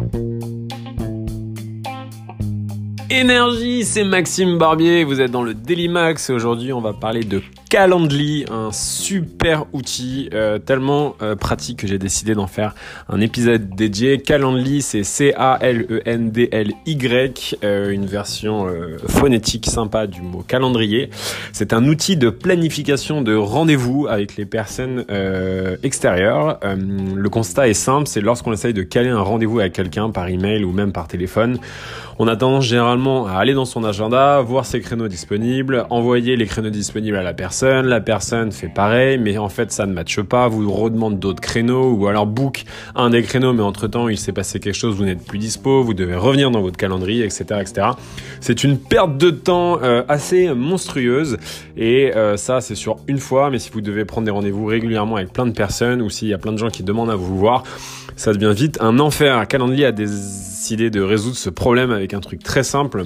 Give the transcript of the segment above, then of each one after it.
Bye. Énergie, c'est Maxime Barbier, vous êtes dans le Daily Max et aujourd'hui on va parler de Calendly, un super outil euh, tellement euh, pratique que j'ai décidé d'en faire un épisode dédié. Calendly, c'est C-A-L-E-N-D-L-Y, euh, une version phonétique sympa du mot calendrier. C'est un outil de planification de rendez-vous avec les personnes extérieures. le constat est simple, c'est lorsqu'on essaye de caler un rendez-vous avec quelqu'un par email ou même par téléphone, on a tendance généralement à aller dans son agenda, voir ses créneaux disponibles, envoyer les créneaux disponibles à la personne la personne fait pareil, mais en fait ça ne matche pas, vous redemande d'autres créneaux, ou alors book un des créneaux, mais entre-temps il s'est passé quelque chose, vous n'êtes plus dispo, vous devez revenir dans votre calendrier, etc. etc. C'est une perte de temps euh, assez monstrueuse, et euh, ça c'est sur une fois, mais si vous devez prendre des rendez-vous régulièrement avec plein de personnes, ou s'il y a plein de gens qui demandent à vous voir, ça devient vite un enfer. Calendly a décidé de résoudre ce problème avec un truc très simple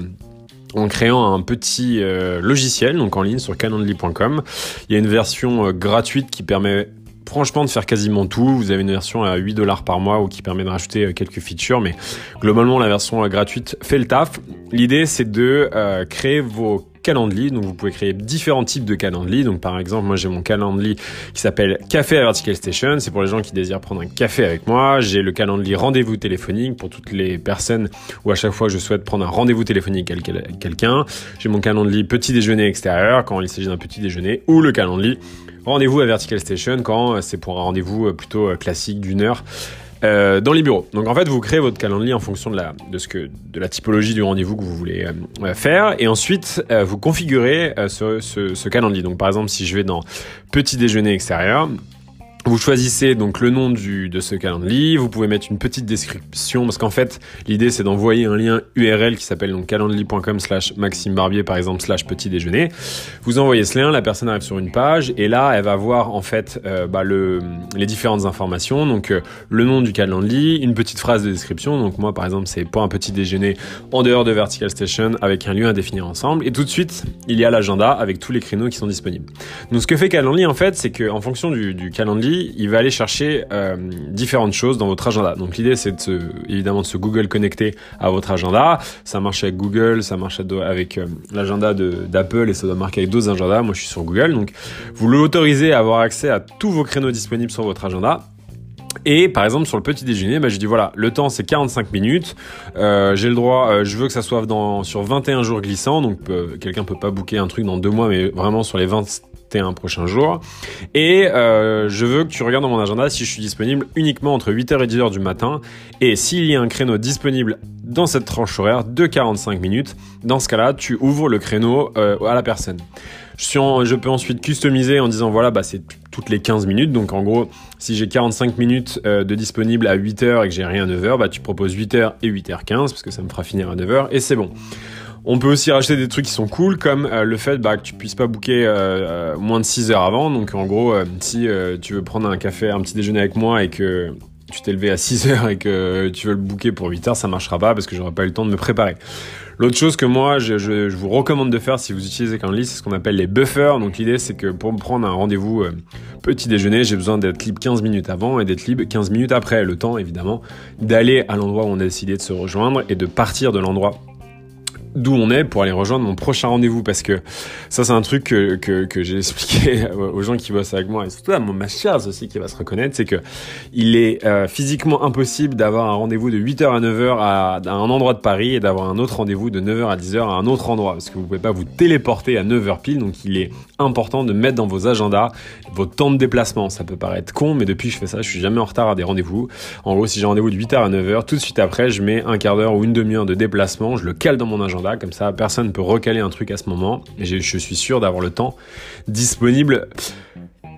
en créant un petit euh, logiciel donc en ligne sur calendly.com. Il y a une version euh, gratuite qui permet franchement de faire quasiment tout. Vous avez une version à 8 dollars par mois ou qui permet de rajouter euh, quelques features, mais globalement la version gratuite fait le taf. L'idée c'est de créer vos Calendly. Donc vous pouvez créer différents types de Calendly. Donc par exemple, moi j'ai mon Calendly qui s'appelle Café à Vertical Station. C'est pour les gens qui désirent prendre un café avec moi. J'ai le Calendly rendez-vous téléphonique pour toutes les personnes où à chaque fois je souhaite prendre un rendez-vous téléphonique avec quelqu'un. J'ai mon Calendly petit déjeuner extérieur quand il s'agit d'un petit déjeuner ou le Calendly rendez-vous à Vertical Station quand c'est pour un rendez-vous plutôt classique d'une heure. Euh, dans les bureaux. Donc en fait, vous créez votre calendrier en fonction de la, typologie du rendez-vous que vous voulez euh, faire, et ensuite euh, vous configurez ce, ce, ce calendrier. Donc par exemple, si je vais dans petit déjeuner extérieur, vous choisissez donc le nom du, de ce calendrier, vous pouvez mettre une petite description parce qu'en fait l'idée c'est d'envoyer un lien URL qui s'appelle donc calendly.com slash Maxime Barbier par exemple slash petit déjeuner. Vous envoyez ce lien, la personne arrive sur une page et là elle va voir en fait euh, bah, le, les différentes informations donc euh, le nom du calendrier, une petite phrase de description donc moi par exemple c'est pour un petit déjeuner en dehors de Vertical Station avec un lieu à définir ensemble et tout de suite il y a l'agenda avec tous les créneaux qui sont disponibles. Donc ce que fait Calendly en fait c'est que en fonction du, du calendrier il va aller chercher euh, différentes choses dans votre agenda. Donc l'idée c'est de évidemment de se Google connecter à votre agenda. Ça marche avec Google, ça marche avec euh, l'agenda d'Apple et ça doit marcher avec d'autres agendas. Moi je suis sur Google, donc vous l'autorisez à avoir accès à tous vos créneaux disponibles sur votre agenda. Et par exemple sur le petit déjeuner, bah, je dis voilà, le temps c'est 45 minutes, euh, j'ai le droit, je veux que ça soit dans, sur 21 jours glissants, donc quelqu'un peut pas booker un truc dans deux mois, mais vraiment sur les 20 un prochain jour. Et euh, je veux que tu regardes dans mon agenda si je suis disponible uniquement entre 8h et 10h du matin. Et s'il y a un créneau disponible dans cette tranche horaire de 45 minutes, dans ce cas-là, tu ouvres le créneau euh, à la personne. Je, peux ensuite customiser en disant voilà, bah, c'est toutes les 15 minutes. Donc en gros, si j'ai 45 minutes euh, de disponible à 8h et que j'ai rien à 9h, bah, tu proposes 8h et 8h15 parce que ça me fera finir à 9h et c'est bon. On peut aussi racheter des trucs qui sont cool, comme euh, le fait bah, que tu puisses pas booker euh, euh, moins de 6 heures avant. Donc en gros, si tu veux prendre un café, un petit déjeuner avec moi et que tu t'es levé à 6 heures et que tu veux le booker pour 8 heures, ça marchera pas parce que j'aurai pas eu le temps de me préparer. L'autre chose que moi, je, vous recommande de faire si vous utilisez Calendly, c'est ce qu'on appelle les buffers. Donc l'idée, c'est que pour me prendre un rendez-vous petit déjeuner, j'ai besoin d'être libre 15 minutes avant et d'être libre 15 minutes après. Le temps, évidemment, d'aller à l'endroit où on a décidé de se rejoindre et de partir de l'endroit d'où on est pour aller rejoindre mon prochain rendez-vous parce que ça c'est un truc que, que, j'ai expliqué aux gens qui bossent avec moi et surtout à mon ma aussi qui va se reconnaître c'est que il est euh, physiquement impossible d'avoir un rendez-vous de 8h à 9h à, un endroit de Paris et d'avoir un autre rendez-vous de 9h à 10h à un autre endroit parce que vous pouvez pas vous téléporter à 9h pile donc il est important de mettre dans vos agendas votre temps de déplacement. Ça peut paraître con mais depuis que je fais ça je suis jamais en retard à des rendez-vous. En gros si j'ai rendez-vous de 8h à 9h tout de suite après je mets un quart d'heure ou une demi-heure de déplacement je le cale dans mon agenda comme ça personne ne peut recaler un truc à ce moment, et je, suis sûr d'avoir le temps disponible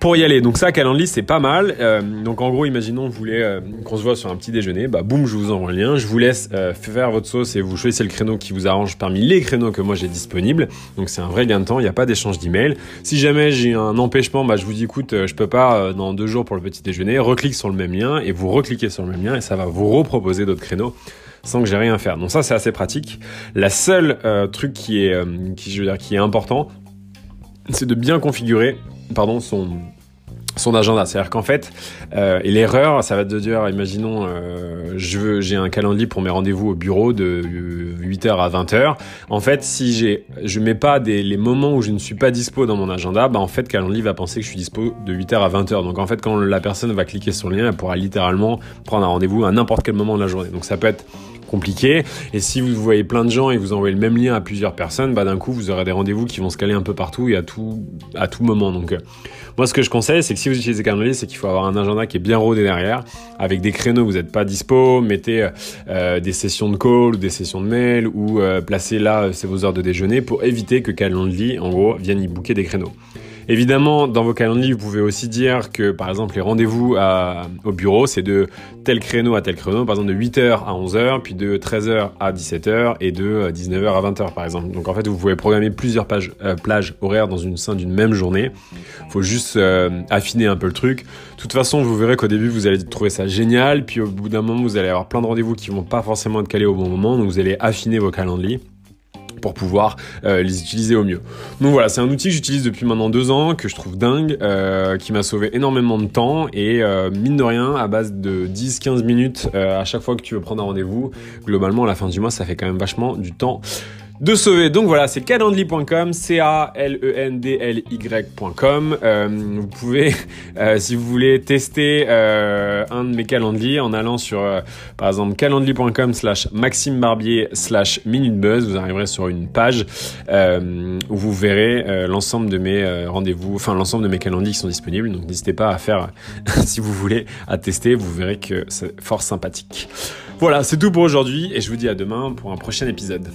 pour y aller. Donc ça, Calendly, c'est pas mal. Euh, donc en gros, imaginons vous voulez euh, qu'on se voit sur un petit déjeuner, bah boum, je vous envoie le lien, je vous laisse euh, faire votre sauce et vous choisissez le créneau qui vous arrange parmi les créneaux que moi j'ai disponibles. Donc c'est un vrai gain de temps, il n'y a pas d'échange d'email. Si jamais j'ai un empêchement, bah je vous dis écoute, je peux pas dans deux jours pour le petit déjeuner, reclique sur le même lien et vous recliquez sur le même lien et ça va vous reproposer d'autres créneaux sans que j'ai rien à faire. Donc ça c'est assez pratique. La seule euh, truc qui est, euh, qui, je veux dire, qui est important, c'est de bien configurer pardon, son, son agenda. C'est-à-dire qu'en fait, euh, et l'erreur, ça va te dire, imaginons, euh, j'ai un calendrier pour mes rendez-vous au bureau de 8h à 20h. En fait, si j'ai, je mets pas des, les moments où je ne suis pas dispo dans mon agenda, bah en fait, Calendly va penser que je suis dispo de 8h à 20h. Donc en fait, quand la personne va cliquer sur le lien, elle pourra littéralement prendre un rendez-vous à n'importe quel moment de la journée. Donc ça peut être compliqué. Et si vous voyez plein de gens et vous envoyez le même lien à plusieurs personnes, bah d'un coup vous aurez des rendez-vous qui vont se caler un peu partout et à tout moment. Donc euh, moi ce que je conseille c'est que si vous utilisez Calendly, c'est qu'il faut avoir un agenda qui est bien rodé derrière, avec des créneaux vous n'êtes pas dispo, mettez euh, des sessions de call ou des sessions de mail ou euh, placez là c'est vos heures de déjeuner pour éviter que Calendly en gros vienne y booker des créneaux. Évidemment, dans vos calendriers, vous pouvez aussi dire que, par exemple, les rendez-vous au bureau, c'est de tel créneau à tel créneau, par exemple de 8h à 11h, puis de 13h à 17h et de 19h euh, à 20h, par exemple. Donc en fait, vous pouvez programmer plusieurs euh, plages horaires dans une sein d'une même journée. Faut juste euh, affiner un peu le truc. De toute façon, vous verrez qu'au début, vous allez trouver ça génial, puis au bout d'un moment, vous allez avoir plein de rendez-vous qui vont pas forcément être calés au bon moment, donc vous allez affiner vos calendriers pour pouvoir euh, les utiliser au mieux. Donc voilà, c'est un outil que j'utilise depuis maintenant deux ans, que je trouve dingue, euh, qui m'a sauvé énormément de temps et euh, mine de rien, à base de 10-15 minutes à chaque fois que tu veux prendre un rendez-vous, globalement à la fin du mois, ça fait quand même vachement du temps de sauver. Donc voilà, c'est calendly.com, C-A-L-E-N-D-L-Y.com. Euh, vous pouvez, euh, si vous voulez tester euh, un de mes calendly en allant sur, euh, par exemple, calendly.com slash Maxime Barbier slash minutebuzz, vous arriverez sur une page où vous verrez l'ensemble de mes rendez-vous, enfin l'ensemble de mes calendly qui sont disponibles. Donc n'hésitez pas à faire, si vous voulez, à tester. Vous verrez que c'est fort sympathique. Voilà, c'est tout pour aujourd'hui et je vous dis à demain pour un prochain épisode.